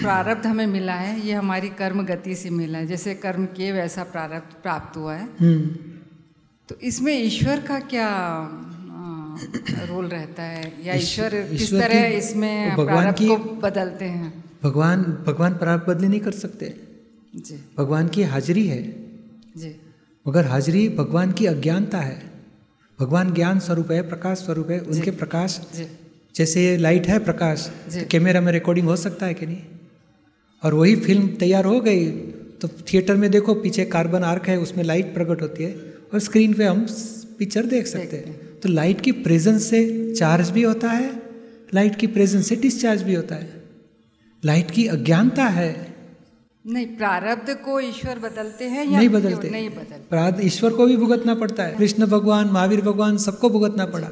प्रारब्ध हमें मिला है ये हमारी कर्म गति से मिला है। जैसे कर्म किए वैसा प्रारब्ध प्राप्त हुआ है। हम्म। तो इसमें ईश्वर का क्या रोल रहता है? या ईश्वर किस तरह इसमें भगवान प्रारब्ध की- को बदलते हैं? भगवान भगवान प्रारब्ध बदली नहीं कर सकते। जी। भगवान की हाजिरी है। जी। मगर हाजिरी भगवान की अज्ञानता है। भगवान ज्ञान स्वरूप है प्रकाश स्वरूप है उनके प्रकाश जी। जैसे ये लाइट है प्रकाश। तो कैमरा में रिकॉर्डिंग हो सकता है कि नहीं? और वही फ़िल्म तैयार हो गई तो थिएटर में देखो पीछे कार्बन आर्क है उसमें लाइट प्रकट होती है और स्क्रीन पे हम पिक्चर देख सकते हैं। तो लाइट की प्रेजेंस से चार्ज भी होता है लाइट की प्रेजेंस से डिस्चार्ज भी होता है। लाइट की अज्ञानता है। नहीं प्रारब्ध को ईश्वर बदलते हैं या नहीं बदलते। नहीं बदलते? प्रारब्ध ईश्वर को भी भुगतना पड़ता है। कृष्ण भगवान महावीर भगवान सबको भुगतना पड़ा।